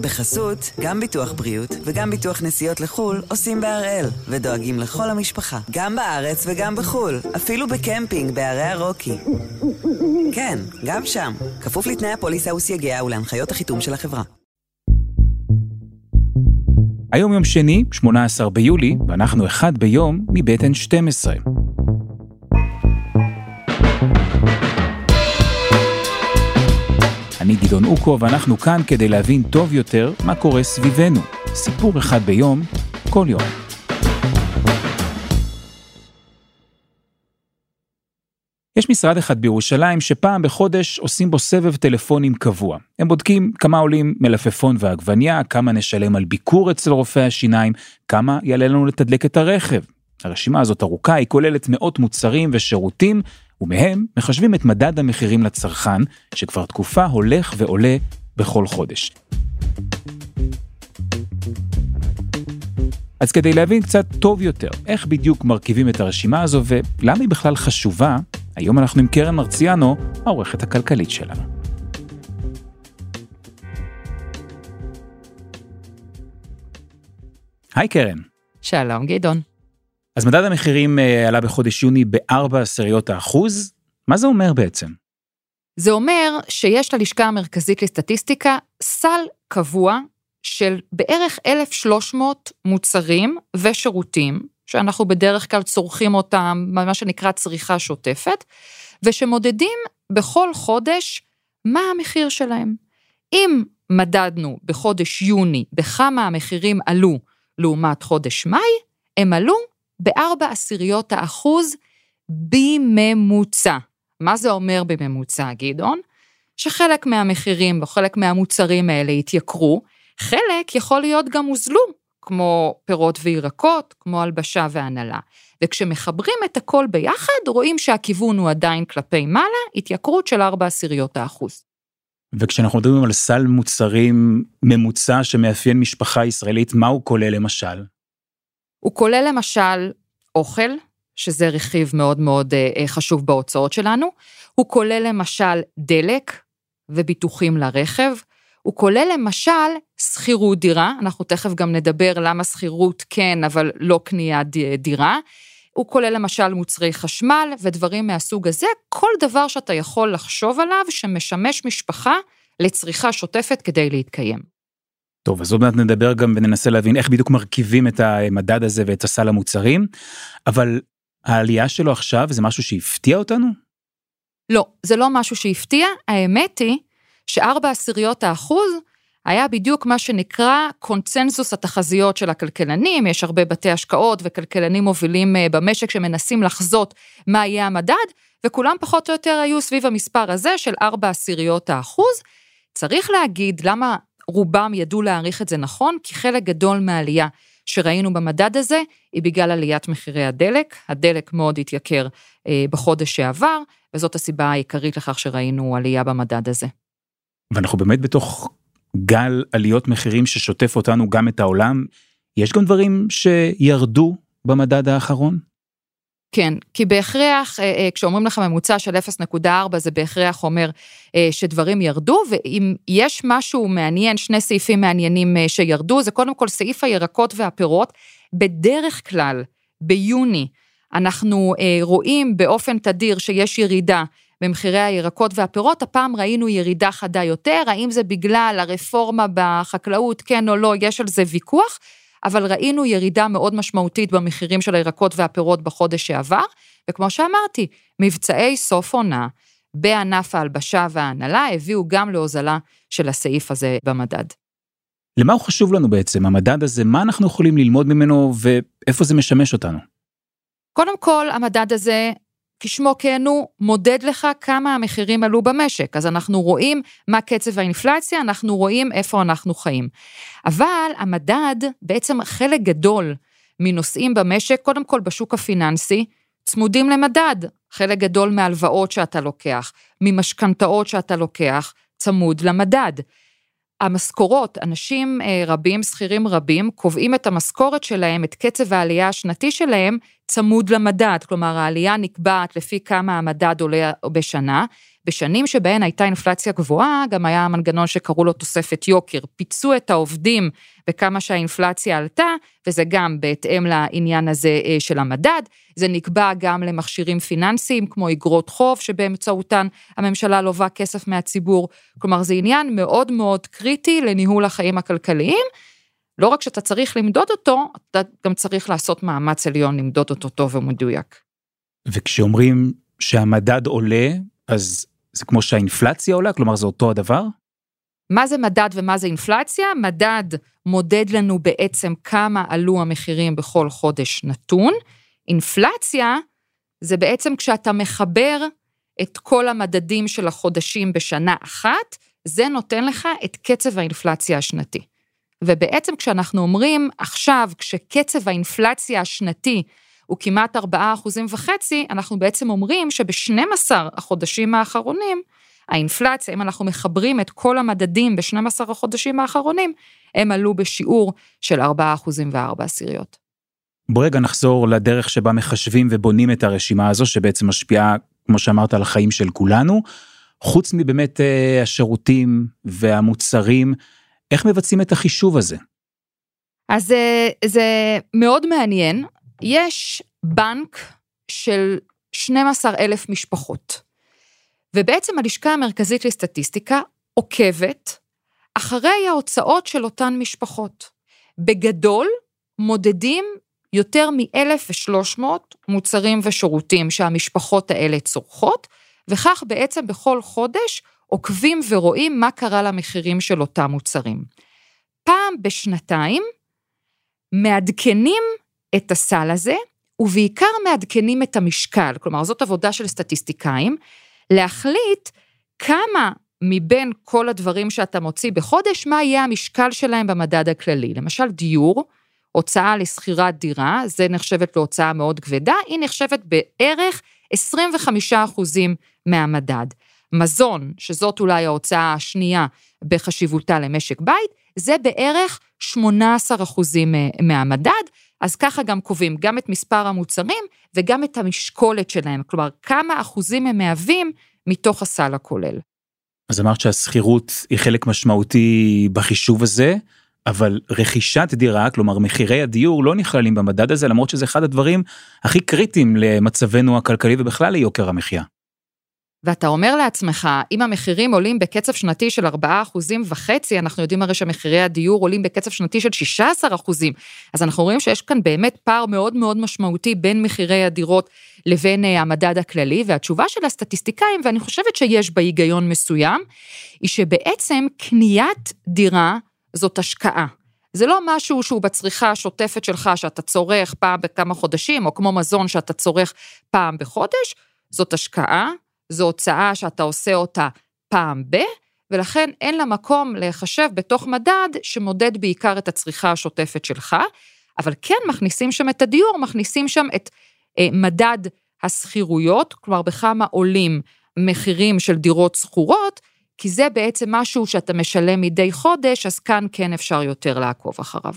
בחסות, גם ביטוח בריאות וגם ביטוח נסיעות לחו"ל עושים בהראל, ודואגים לכל המשפחה, גם בארץ וגם בחו"ל, אפילו בקמפינג בערי הרוקי. כן, גם שם, כפוף לתנאי הפוליסה וסייגיה ולהנחיות החיתום של החברה. היום יום שני, 18 ביולי, ואנחנו אחד ביום מבית N12. אני גדעון אוקו, ואנחנו כאן כדי להבין טוב יותר מה קורה סביבנו. סיפור אחד ביום, כל יום. יש משרד אחד בירושלים שפעם בחודש עושים בו סבב טלפונים קבוע. הם בודקים כמה עולים מלפפון ועגבניה, כמה נשלם על ביקור אצל רופא השיניים, כמה יעלה לנו לתדלק את הרכב. הרשימה הזאת ארוכה, היא כוללת מאות מוצרים ושירותים, ומהם מחשבים את מדד המחירים לצרכן, שכבר תקופה הולך ועולה בכל חודש. אז כדי להבין קצת טוב יותר איך בדיוק מרכיבים את הרשימה הזו ולמה היא בכלל חשובה, היום אנחנו עם קרן מרציאנו, העורכת הכלכלית שלנו. היי קרן. שלום גדעון. אז מדד המחירים אה, עלה בחודש יוני בארבע עשיריות האחוז, מה זה אומר בעצם? זה אומר שיש ללשכה המרכזית לסטטיסטיקה סל קבוע של בערך 1,300 מוצרים ושירותים, שאנחנו בדרך כלל צורכים אותם, מה שנקרא צריכה שוטפת, ושמודדים בכל חודש מה המחיר שלהם. אם מדדנו בחודש יוני בכמה המחירים עלו לעומת חודש מאי, הם עלו בארבע עשיריות האחוז בממוצע. מה זה אומר בממוצע, גדעון? שחלק מהמחירים או חלק מהמוצרים האלה התייקרו, חלק יכול להיות גם הוזלו, כמו פירות וירקות, כמו הלבשה והנהלה. וכשמחברים את הכל ביחד, רואים שהכיוון הוא עדיין כלפי מעלה, התייקרות של ארבע עשיריות האחוז. וכשאנחנו מדברים על סל מוצרים ממוצע שמאפיין משפחה ישראלית, מה הוא כולל למשל? הוא כולל למשל אוכל, שזה רכיב מאוד מאוד אה, חשוב בהוצאות שלנו, הוא כולל למשל דלק וביטוחים לרכב, הוא כולל למשל שכירות דירה, אנחנו תכף גם נדבר למה שכירות כן, אבל לא קניית דירה. הוא כולל למשל מוצרי חשמל ודברים מהסוג הזה, כל דבר שאתה יכול לחשוב עליו שמשמש משפחה לצריכה שוטפת כדי להתקיים. טוב, אז עוד מעט נדבר גם וננסה להבין איך בדיוק מרכיבים את המדד הזה ואת הסל המוצרים, אבל העלייה שלו עכשיו זה משהו שהפתיע אותנו? לא, זה לא משהו שהפתיע, האמת היא שארבע עשיריות האחוז היה בדיוק מה שנקרא קונצנזוס התחזיות של הכלכלנים, יש הרבה בתי השקעות וכלכלנים מובילים אה, במשק שמנסים לחזות מה יהיה המדד, וכולם פחות או יותר היו סביב המספר הזה של ארבע עשיריות האחוז. צריך להגיד למה רובם ידעו להעריך את זה נכון, כי חלק גדול מהעלייה שראינו במדד הזה היא בגלל עליית מחירי הדלק. הדלק מאוד התייקר אה, בחודש שעבר, וזאת הסיבה העיקרית לכך שראינו עלייה במדד הזה. ואנחנו באמת בתוך גל עליות מחירים ששוטף אותנו גם את העולם. יש גם דברים שירדו במדד האחרון? כן, כי בהכרח, אה, אה, כשאומרים לך ממוצע של 0.4, זה בהכרח אומר אה, שדברים ירדו, ואם יש משהו מעניין, שני סעיפים מעניינים שירדו, זה קודם כל סעיף הירקות והפירות. בדרך כלל, ביוני, אנחנו רואים באופן תדיר שיש ירידה במחירי הירקות והפירות, הפעם ראינו ירידה חדה יותר, האם זה בגלל הרפורמה בחקלאות, כן או לא, יש על זה ויכוח. אבל ראינו ירידה מאוד משמעותית במחירים של הירקות והפירות בחודש שעבר, וכמו שאמרתי, מבצעי סוף עונה בענף ההלבשה וההנהלה הביאו גם להוזלה של הסעיף הזה במדד. למה הוא חשוב לנו בעצם, המדד הזה, מה אנחנו יכולים ללמוד ממנו ואיפה זה משמש אותנו? קודם כל, המדד הזה כשמו כן הוא, מודד לך כמה המחירים עלו במשק. אז אנחנו רואים מה קצב האינפלציה, אנחנו רואים איפה אנחנו חיים. אבל המדד, בעצם חלק גדול מנושאים במשק, קודם כל בשוק הפיננסי, צמודים למדד. חלק גדול מהלוואות שאתה לוקח, ממשכנתאות שאתה לוקח, צמוד למדד. המשכורות, אנשים אה, רבים, שכירים רבים, קובעים את המשכורת שלהם, את קצב העלייה השנתי שלהם, צמוד למדד. כלומר, העלייה נקבעת לפי כמה המדד עולה בשנה, בשנים שבהן הייתה אינפלציה גבוהה, גם היה מנגנון שקראו לו תוספת יוקר. פיצו את העובדים בכמה שהאינפלציה עלתה, וזה גם בהתאם לעניין הזה אה, של המדד. זה נקבע גם למכשירים פיננסיים, כמו אגרות חוב, שבאמצעותן הממשלה לובה כסף מהציבור. כלומר, זה עניין מאוד מאוד קריטי לניהול החיים הכלכליים. לא רק שאתה צריך למדוד אותו, אתה גם צריך לעשות מאמץ עליון למדוד אותו טוב ומדויק. וכשאומרים שהמדד עולה, אז זה כמו שהאינפלציה עולה? כלומר, זה אותו הדבר? מה זה מדד ומה זה אינפלציה? מדד מודד לנו בעצם כמה עלו המחירים בכל חודש נתון. אינפלציה זה בעצם כשאתה מחבר את כל המדדים של החודשים בשנה אחת, זה נותן לך את קצב האינפלציה השנתי. ובעצם כשאנחנו אומרים עכשיו, כשקצב האינפלציה השנתי הוא כמעט 4.5 אחוזים וחצי, אנחנו בעצם אומרים שב-12 החודשים האחרונים, האינפלציה, אם אנחנו מחברים את כל המדדים ב-12 החודשים האחרונים, הם עלו בשיעור של 4 אחוזים ו-4 עשיריות. בוא רגע נחזור לדרך שבה מחשבים ובונים את הרשימה הזו, שבעצם משפיעה, כמו שאמרת, על החיים של כולנו. חוץ מבאמת אה, השירותים והמוצרים, איך מבצעים את החישוב הזה? אז אה, זה מאוד מעניין. יש בנק של 12 אלף משפחות, ובעצם הלשכה המרכזית לסטטיסטיקה עוקבת אחרי ההוצאות של אותן משפחות. בגדול, מודדים יותר מ-1,300 מוצרים ושירותים שהמשפחות האלה צורכות, וכך בעצם בכל חודש עוקבים ורואים מה קרה למחירים של אותם מוצרים. פעם בשנתיים מעדכנים את הסל הזה, ובעיקר מעדכנים את המשקל, כלומר זאת עבודה של סטטיסטיקאים, להחליט כמה מבין כל הדברים שאתה מוציא בחודש, מה יהיה המשקל שלהם במדד הכללי. למשל דיור, הוצאה לשכירת דירה, זה נחשבת להוצאה מאוד כבדה, היא נחשבת בערך 25 מהמדד. מזון, שזאת אולי ההוצאה השנייה בחשיבותה למשק בית, זה בערך 18 אחוזים אה, מהמדד, אז ככה גם קובעים גם את מספר המוצרים וגם את המשקולת שלהם, כלומר, כמה אחוזים הם מהווים מתוך הסל הכולל. אז אמרת שהשכירות היא חלק משמעותי בחישוב הזה, אבל רכישת דירה, כלומר מחירי הדיור לא נכללים במדד הזה, למרות שזה אחד הדברים הכי קריטיים למצבנו הכלכלי ובכלל ליוקר המחיה. ואתה אומר לעצמך, אם המחירים עולים בקצב שנתי של 4 אחוזים וחצי, אנחנו יודעים הרי שמחירי הדיור עולים בקצב שנתי של 16 אחוזים, אז אנחנו רואים שיש כאן באמת פער מאוד מאוד משמעותי בין מחירי הדירות לבין אה, המדד הכללי, והתשובה של הסטטיסטיקאים, ואני חושבת שיש בה היגיון מסוים, היא שבעצם קניית דירה זאת השקעה. זה לא משהו שהוא בצריכה השוטפת שלך, שאתה צורך פעם בכמה חודשים, או כמו מזון שאתה צורך פעם בחודש, זאת השקעה, זו הוצאה שאתה עושה אותה פעם ב, ולכן אין לה מקום להיחשב בתוך מדד שמודד בעיקר את הצריכה השוטפת שלך, אבל כן מכניסים שם את הדיור, מכניסים שם את אה, מדד השכירויות, כלומר בכמה עולים מחירים של דירות שכורות, כי זה בעצם משהו שאתה משלם מדי חודש, אז כאן כן אפשר יותר לעקוב אחריו.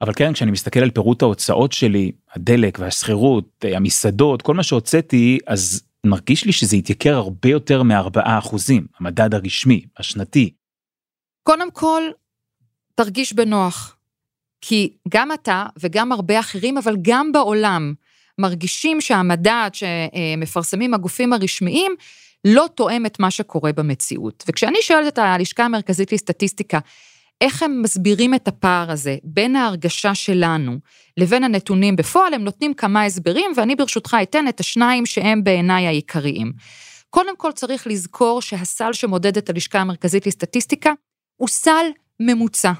אבל כן, כשאני מסתכל על פירוט ההוצאות שלי, הדלק והשכירות, המסעדות, כל מה שהוצאתי, אז מרגיש לי שזה יתייקר הרבה יותר מ-4 אחוזים, המדד הרשמי, השנתי. קודם כל, תרגיש בנוח. כי גם אתה וגם הרבה אחרים, אבל גם בעולם, מרגישים שהמדד שמפרסמים הגופים הרשמיים לא תואם את מה שקורה במציאות. וכשאני שואלת את הלשכה המרכזית לסטטיסטיקה, איך הם מסבירים את הפער הזה בין ההרגשה שלנו לבין הנתונים בפועל, הם נותנים כמה הסברים, ואני ברשותך אתן את השניים שהם בעיניי העיקריים. קודם כל צריך לזכור שהסל שמודד את הלשכה המרכזית לסטטיסטיקה הוא סל ממוצע,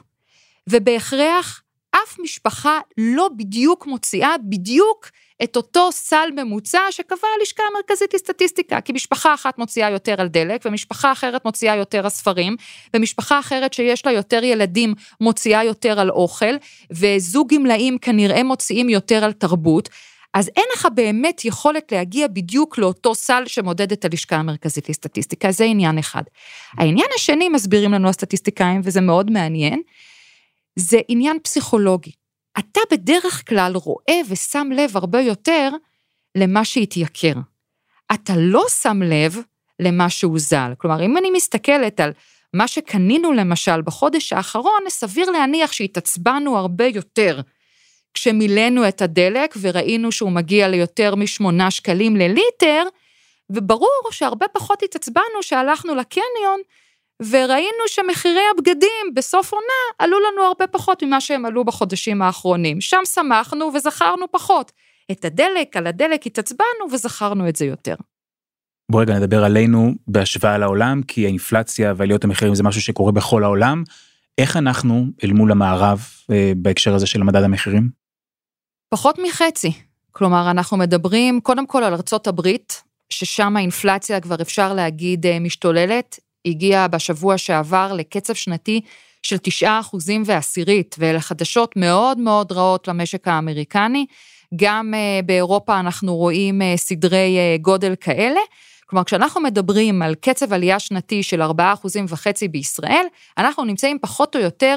ובהכרח אף משפחה לא בדיוק מוציאה בדיוק את אותו סל ממוצע שקבעה הלשכה המרכזית לסטטיסטיקה, כי משפחה אחת מוציאה יותר על דלק, ומשפחה אחרת מוציאה יותר על ספרים, ומשפחה אחרת שיש לה יותר ילדים מוציאה יותר על אוכל, וזוג גמלאים כנראה מוציאים יותר על תרבות. אז אין לך באמת יכולת להגיע בדיוק לאותו סל שמודד את הלשכה המרכזית לסטטיסטיקה, זה עניין אחד. העניין השני, מסבירים לנו הסטטיסטיקאים, וזה מאוד מעניין, זה עניין פסיכולוגי. אתה בדרך כלל רואה ושם לב הרבה יותר למה שהתייקר. אתה לא שם לב למה שהוזל. כלומר, אם אני מסתכלת על מה שקנינו למשל בחודש האחרון, סביר להניח שהתעצבנו הרבה יותר כשמילאנו את הדלק וראינו שהוא מגיע ליותר משמונה שקלים לליטר, וברור שהרבה פחות התעצבנו שהלכנו לקניון וראינו שמחירי הבגדים בסוף עונה עלו לנו הרבה פחות ממה שהם עלו בחודשים האחרונים. שם שמחנו וזכרנו פחות. את הדלק, על הדלק התעצבנו וזכרנו את זה יותר. בוא רגע נדבר עלינו בהשוואה לעולם, כי האינפלציה ועליות המחירים זה משהו שקורה בכל העולם. איך אנחנו אל מול המערב אה, בהקשר הזה של מדד המחירים? פחות מחצי. כלומר, אנחנו מדברים קודם כל על ארצות הברית, ששם האינפלציה כבר אפשר להגיד אה, משתוללת, הגיעה בשבוע שעבר לקצב שנתי של 9 אחוזים ועשירית, ואלה חדשות מאוד מאוד רעות למשק האמריקני. גם אה, באירופה אנחנו רואים אה, סדרי גודל כאלה. כלומר, כשאנחנו מדברים על קצב עלייה שנתי של 4 אחוזים וחצי בישראל, אנחנו נמצאים פחות או יותר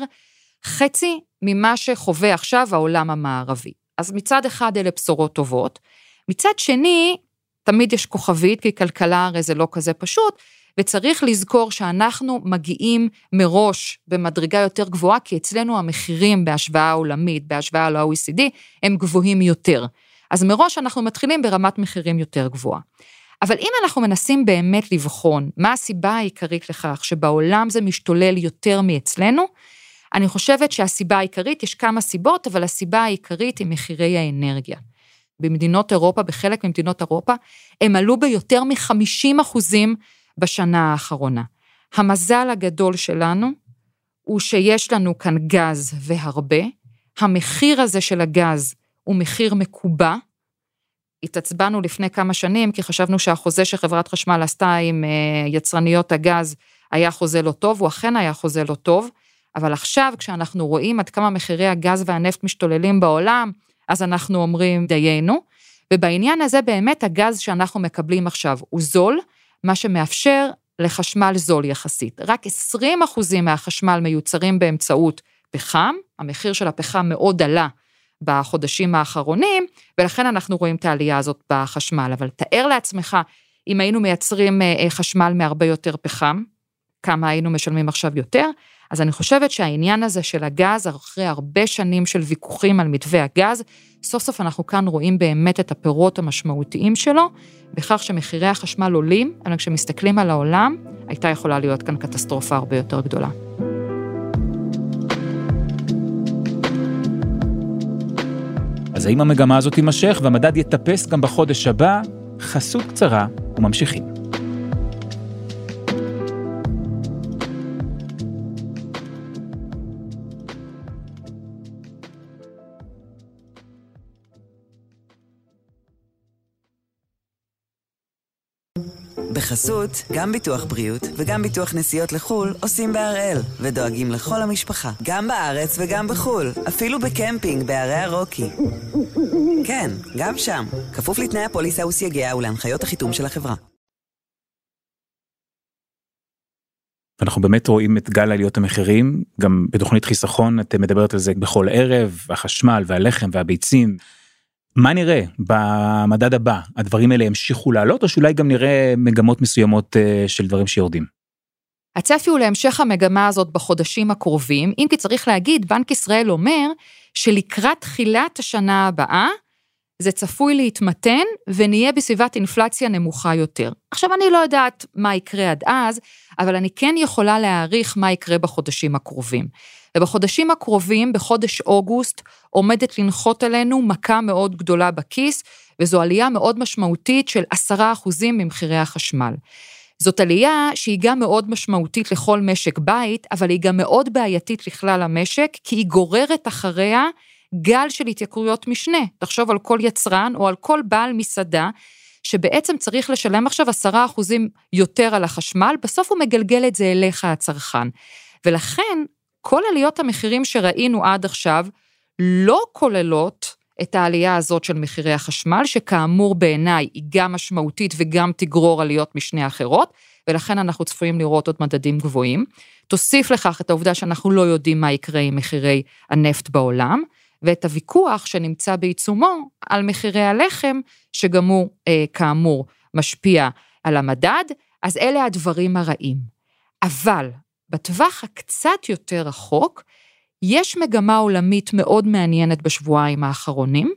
חצי ממה שחווה עכשיו העולם המערבי. אז מצד אחד אלה בשורות טובות, מצד שני, תמיד יש כוכבית, כי כלכלה הרי זה לא כזה פשוט, וצריך לזכור שאנחנו מגיעים מראש במדרגה יותר גבוהה, כי אצלנו המחירים בהשוואה עולמית, בהשוואה ל-OECD, הם גבוהים יותר. אז מראש אנחנו מתחילים ברמת מחירים יותר גבוהה. אבל אם אנחנו מנסים באמת לבחון מה הסיבה העיקרית לכך שבעולם זה משתולל יותר מאצלנו, אני חושבת שהסיבה העיקרית, יש כמה סיבות, אבל הסיבה העיקרית היא מחירי האנרגיה. במדינות אירופה, בחלק ממדינות אירופה, הם עלו ביותר מ-50 אחוזים בשנה האחרונה. המזל הגדול שלנו הוא שיש לנו כאן גז והרבה. המחיר הזה של הגז הוא מחיר מקובע. התעצבנו לפני כמה שנים, כי חשבנו שהחוזה שחברת חשמל עשתה עם אה, יצרניות הגז היה חוזה לא טוב, הוא אכן היה חוזה לא טוב. אבל עכשיו, כשאנחנו רואים עד כמה מחירי הגז והנפט משתוללים בעולם, אז אנחנו אומרים דיינו. ובעניין הזה באמת הגז שאנחנו מקבלים עכשיו הוא זול, מה שמאפשר לחשמל זול יחסית. רק 20 אחוזים מהחשמל מיוצרים באמצעות פחם, המחיר של הפחם מאוד עלה בחודשים האחרונים, ולכן אנחנו רואים את העלייה הזאת בחשמל. אבל תאר לעצמך, אם היינו מייצרים אה, אה, חשמל מהרבה יותר פחם, כמה היינו משלמים עכשיו יותר, אז אני חושבת שהעניין הזה של הגז, אחרי הרבה שנים של ויכוחים על מתווה הגז, סוף סוף אנחנו כאן רואים באמת את הפירות המשמעותיים שלו, בכך שמחירי החשמל עולים, אבל כשמסתכלים על העולם, הייתה יכולה להיות כאן קטסטרופה הרבה יותר גדולה. אז האם המגמה הזאת תימשך והמדד יטפס גם בחודש הבא? חסות קצרה וממשיכים. בחסות, גם ביטוח בריאות וגם ביטוח נסיעות לחו"ל עושים בהראל, ודואגים לכל המשפחה, גם בארץ וגם בחו"ל, אפילו בקמפינג בערי הרוקי. כן, גם שם, כפוף לתנאי הפוליסה וסייגיה ולהנחיות החיתום של החברה. אנחנו באמת רואים את גל עליות המחירים, גם בתוכנית חיסכון את מדברת על זה בכל ערב, החשמל והלחם והביצים. מה נראה במדד הבא? הדברים האלה ימשיכו לעלות או שאולי גם נראה מגמות מסוימות אה, של דברים שיורדים? הצפי הוא להמשך המגמה הזאת בחודשים הקרובים, אם כי צריך להגיד, בנק ישראל אומר שלקראת תחילת השנה הבאה, זה צפוי להתמתן ונהיה בסביבת אינפלציה נמוכה יותר. עכשיו, אני לא יודעת מה יקרה עד אז, אבל אני כן יכולה להעריך מה יקרה בחודשים הקרובים. ובחודשים הקרובים, בחודש אוגוסט, עומדת לנחות עלינו מכה מאוד גדולה בכיס, וזו עלייה מאוד משמעותית של עשרה אחוזים ממחירי החשמל. זאת עלייה שהיא גם מאוד משמעותית לכל משק בית, אבל היא גם מאוד בעייתית לכלל המשק, כי היא גוררת אחריה גל של התייקרויות משנה. תחשוב על כל יצרן או על כל בעל מסעדה, שבעצם צריך לשלם עכשיו עשרה אחוזים יותר על החשמל, בסוף הוא מגלגל את זה אליך הצרכן. ולכן כל עליות המחירים שראינו עד עכשיו לא כוללות את העלייה הזאת של מחירי החשמל, שכאמור בעיניי היא גם משמעותית וגם תגרור עליות משנה אחרות, ולכן אנחנו צפויים לראות עוד מדדים גבוהים. תוסיף לכך את העובדה שאנחנו לא יודעים מה יקרה עם מחירי הנפט בעולם, ואת הוויכוח שנמצא בעיצומו על מחירי הלחם, שגם הוא, אה, כאמור, משפיע על המדד, אז אלה הדברים הרעים. אבל בטווח הקצת יותר רחוק, יש מגמה עולמית מאוד מעניינת בשבועיים האחרונים,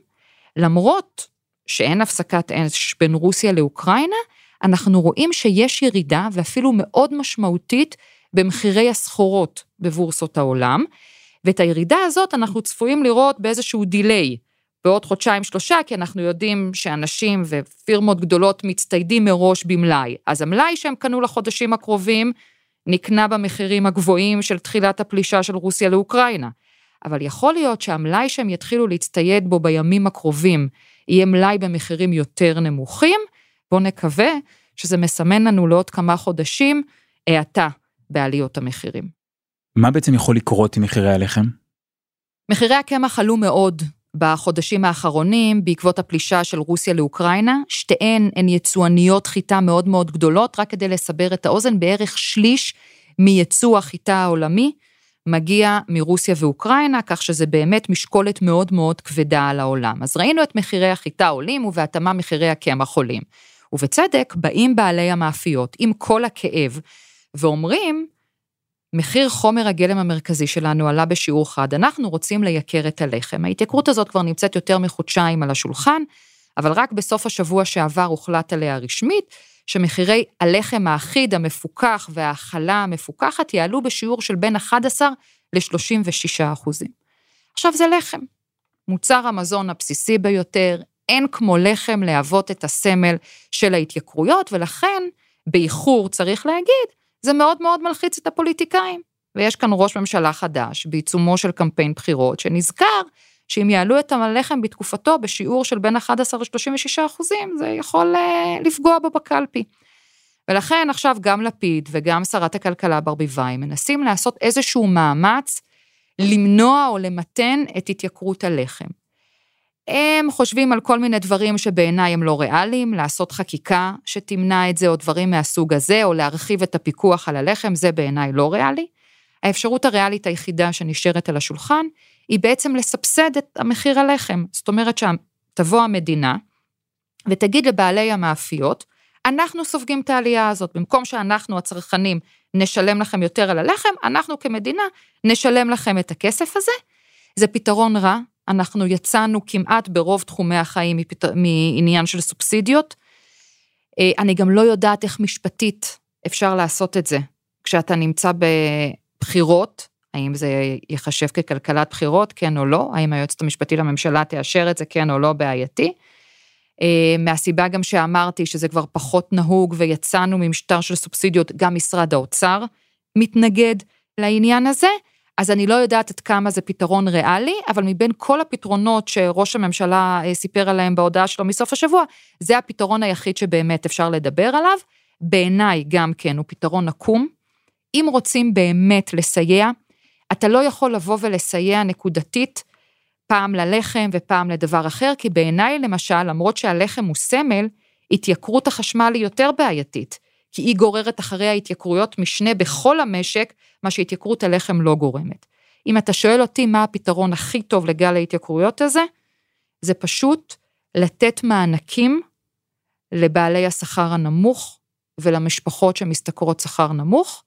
למרות שאין הפסקת אש בין רוסיה לאוקראינה, אנחנו רואים שיש ירידה ואפילו מאוד משמעותית במחירי הסחורות בבורסות העולם, ואת הירידה הזאת אנחנו צפויים לראות באיזשהו דיליי, בעוד חודשיים שלושה, כי אנחנו יודעים שאנשים ופירמות גדולות מצטיידים מראש במלאי. אז המלאי שהם קנו לחודשים הקרובים נקנה במחירים הגבוהים של תחילת הפלישה של רוסיה לאוקראינה. אבל יכול להיות שהמלאי שהם יתחילו להצטייד בו בימים הקרובים יהיה מלאי במחירים יותר נמוכים, בואו נקווה שזה מסמן לנו לעוד כמה חודשים האטה בעליות המחירים. מה בעצם יכול לקרות עם מחירי הלחם? מחירי הקמח עלו מאוד בחודשים האחרונים בעקבות הפלישה של רוסיה לאוקראינה. שתיהן הן יצואניות חיטה מאוד מאוד גדולות, רק כדי לסבר את האוזן, בערך שליש מייצוא החיטה העולמי מגיע מרוסיה ואוקראינה, כך שזה באמת משקולת מאוד מאוד כבדה על העולם. אז ראינו את מחירי החיטה עולים ובהתאמה מחירי הקמח עולים. ובצדק באים בעלי המאפיות עם כל הכאב ואומרים, מחיר חומר הגלם המרכזי שלנו עלה בשיעור חד, אנחנו רוצים לייקר את הלחם. ההתייקרות הזאת כבר נמצאת יותר מחודשיים על השולחן, אבל רק בסוף השבוע שעבר הוחלט עליה רשמית, שמחירי הלחם האחיד, המפוקח וההאכלה המפוקחת יעלו בשיעור של בין 11 ל-36 אחוזים. עכשיו זה לחם, מוצר המזון הבסיסי ביותר, אין כמו לחם להוות את הסמל של ההתייקרויות, ולכן, באיחור צריך להגיד, זה מאוד מאוד מלחיץ את הפוליטיקאים. ויש כאן ראש ממשלה חדש, בעיצומו של קמפיין בחירות, שנזכר שאם יעלו את הלחם בתקופתו בשיעור של בין 11 ל-36 אחוזים, זה יכול uh, לפגוע בו בקלפי. ולכן עכשיו גם לפיד וגם שרת הכלכלה ברביבאי מנסים לעשות איזשהו מאמץ למנוע או למתן את התייקרות הלחם. הם חושבים על כל מיני דברים שבעיניי הם לא ריאליים, לעשות חקיקה שתמנע את זה או דברים מהסוג הזה, או להרחיב את הפיקוח על הלחם, זה בעיניי לא ריאלי. האפשרות הריאלית היחידה שנשארת על השולחן, היא בעצם לסבסד את המחיר הלחם. זאת אומרת שתבוא המדינה ותגיד לבעלי המאפיות, אנחנו סופגים את העלייה הזאת, במקום שאנחנו הצרכנים נשלם לכם יותר על הלחם, אנחנו כמדינה נשלם לכם את הכסף הזה. זה פתרון רע, אנחנו יצאנו כמעט ברוב תחומי החיים מפת... מעניין של סובסידיות. אה, אני גם לא יודעת איך משפטית אפשר לעשות את זה. כשאתה נמצא בבחירות, האם זה ייחשב ככלכלת בחירות, כן או לא? האם היועצת המשפטית לממשלה תאשר את זה, כן או לא, בעייתי? אה, מהסיבה גם שאמרתי שזה כבר פחות נהוג ויצאנו ממשטר של סובסידיות, גם משרד האוצר מתנגד לעניין הזה. אז אני לא יודעת עד כמה זה פתרון ריאלי, אבל מבין כל הפתרונות שראש הממשלה אה, סיפר עליהם בהודעה שלו מסוף השבוע, זה הפתרון היחיד שבאמת אפשר לדבר עליו. בעיניי גם כן הוא פתרון עקום. אם רוצים באמת לסייע, אתה לא יכול לבוא ולסייע נקודתית פעם ללחם ופעם לדבר אחר, כי בעיניי למשל, למרות שהלחם הוא סמל, התייקרות החשמל היא יותר בעייתית. כי היא גוררת אחריה התייקרויות משנה בכל המשק, מה שהתייקרות הלחם לא גורמת. אם אתה שואל אותי מה הפתרון הכי טוב לגל ההתייקרויות הזה, זה פשוט לתת מענקים לבעלי השכר הנמוך ולמשפחות שמשתכרות שכר נמוך,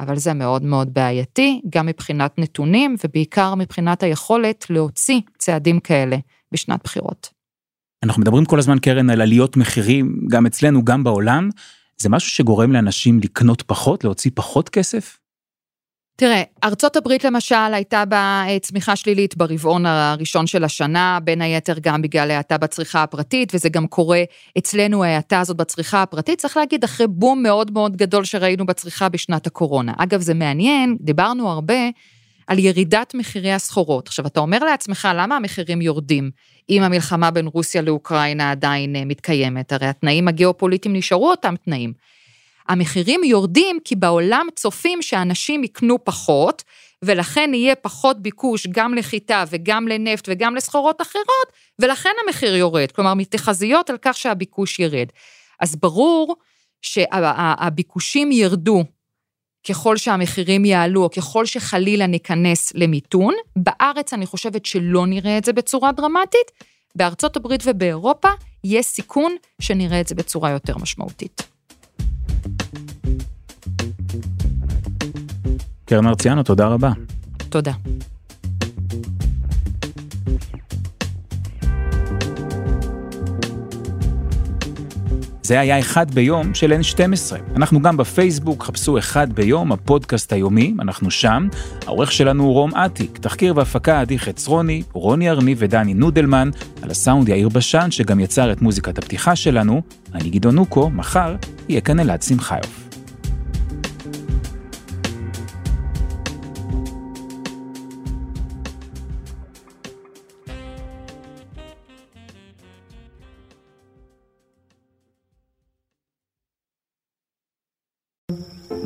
אבל זה מאוד מאוד בעייתי, גם מבחינת נתונים ובעיקר מבחינת היכולת להוציא צעדים כאלה בשנת בחירות. אנחנו מדברים כל הזמן, קרן, על עליות מחירים, גם אצלנו, גם בעולם. זה משהו שגורם לאנשים לקנות פחות, להוציא פחות כסף? תראה, ארצות הברית למשל הייתה בה צמיחה שלילית ברבעון הראשון של השנה, בין היתר גם בגלל האטה בצריכה הפרטית, וזה גם קורה אצלנו ההאטה הזאת בצריכה הפרטית, צריך להגיד, אחרי בום מאוד מאוד גדול שראינו בצריכה בשנת הקורונה. אגב, זה מעניין, דיברנו הרבה על ירידת מחירי הסחורות. עכשיו, אתה אומר לעצמך, למה המחירים יורדים אם המלחמה בין רוסיה לאוקראינה עדיין אה, מתקיימת? הרי התנאים הגיאופוליטיים נשארו אותם תנאים. המחירים יורדים כי בעולם צופים שאנשים יקנו פחות, ולכן יהיה פחות ביקוש גם לחיטה וגם לנפט וגם לסחורות אחרות, ולכן המחיר יורד. כלומר, מתחזיות על כך שהביקוש ירד. אז ברור שהביקושים ירדו ככל שהמחירים יעלו, או ככל שחלילה ניכנס למיתון. בארץ אני חושבת שלא נראה את זה בצורה דרמטית. בארצות הברית ובאירופה יש סיכון שנראה את זה בצורה יותר משמעותית. קרן מרציאנו, תודה רבה. תודה. זה היה אחד ביום של N12. אנחנו גם בפייסבוק, חפשו אחד ביום, הפודקאסט היומי, אנחנו שם. העורך שלנו הוא רום אטיק, תחקיר והפקה עדי חצרוני, רוני ארני ודני נודלמן, על הסאונד יאיר בשן, שגם יצר את מוזיקת הפתיחה שלנו. אני גדעון נוקו, מחר יהיה כאן אלעד שמחיוף.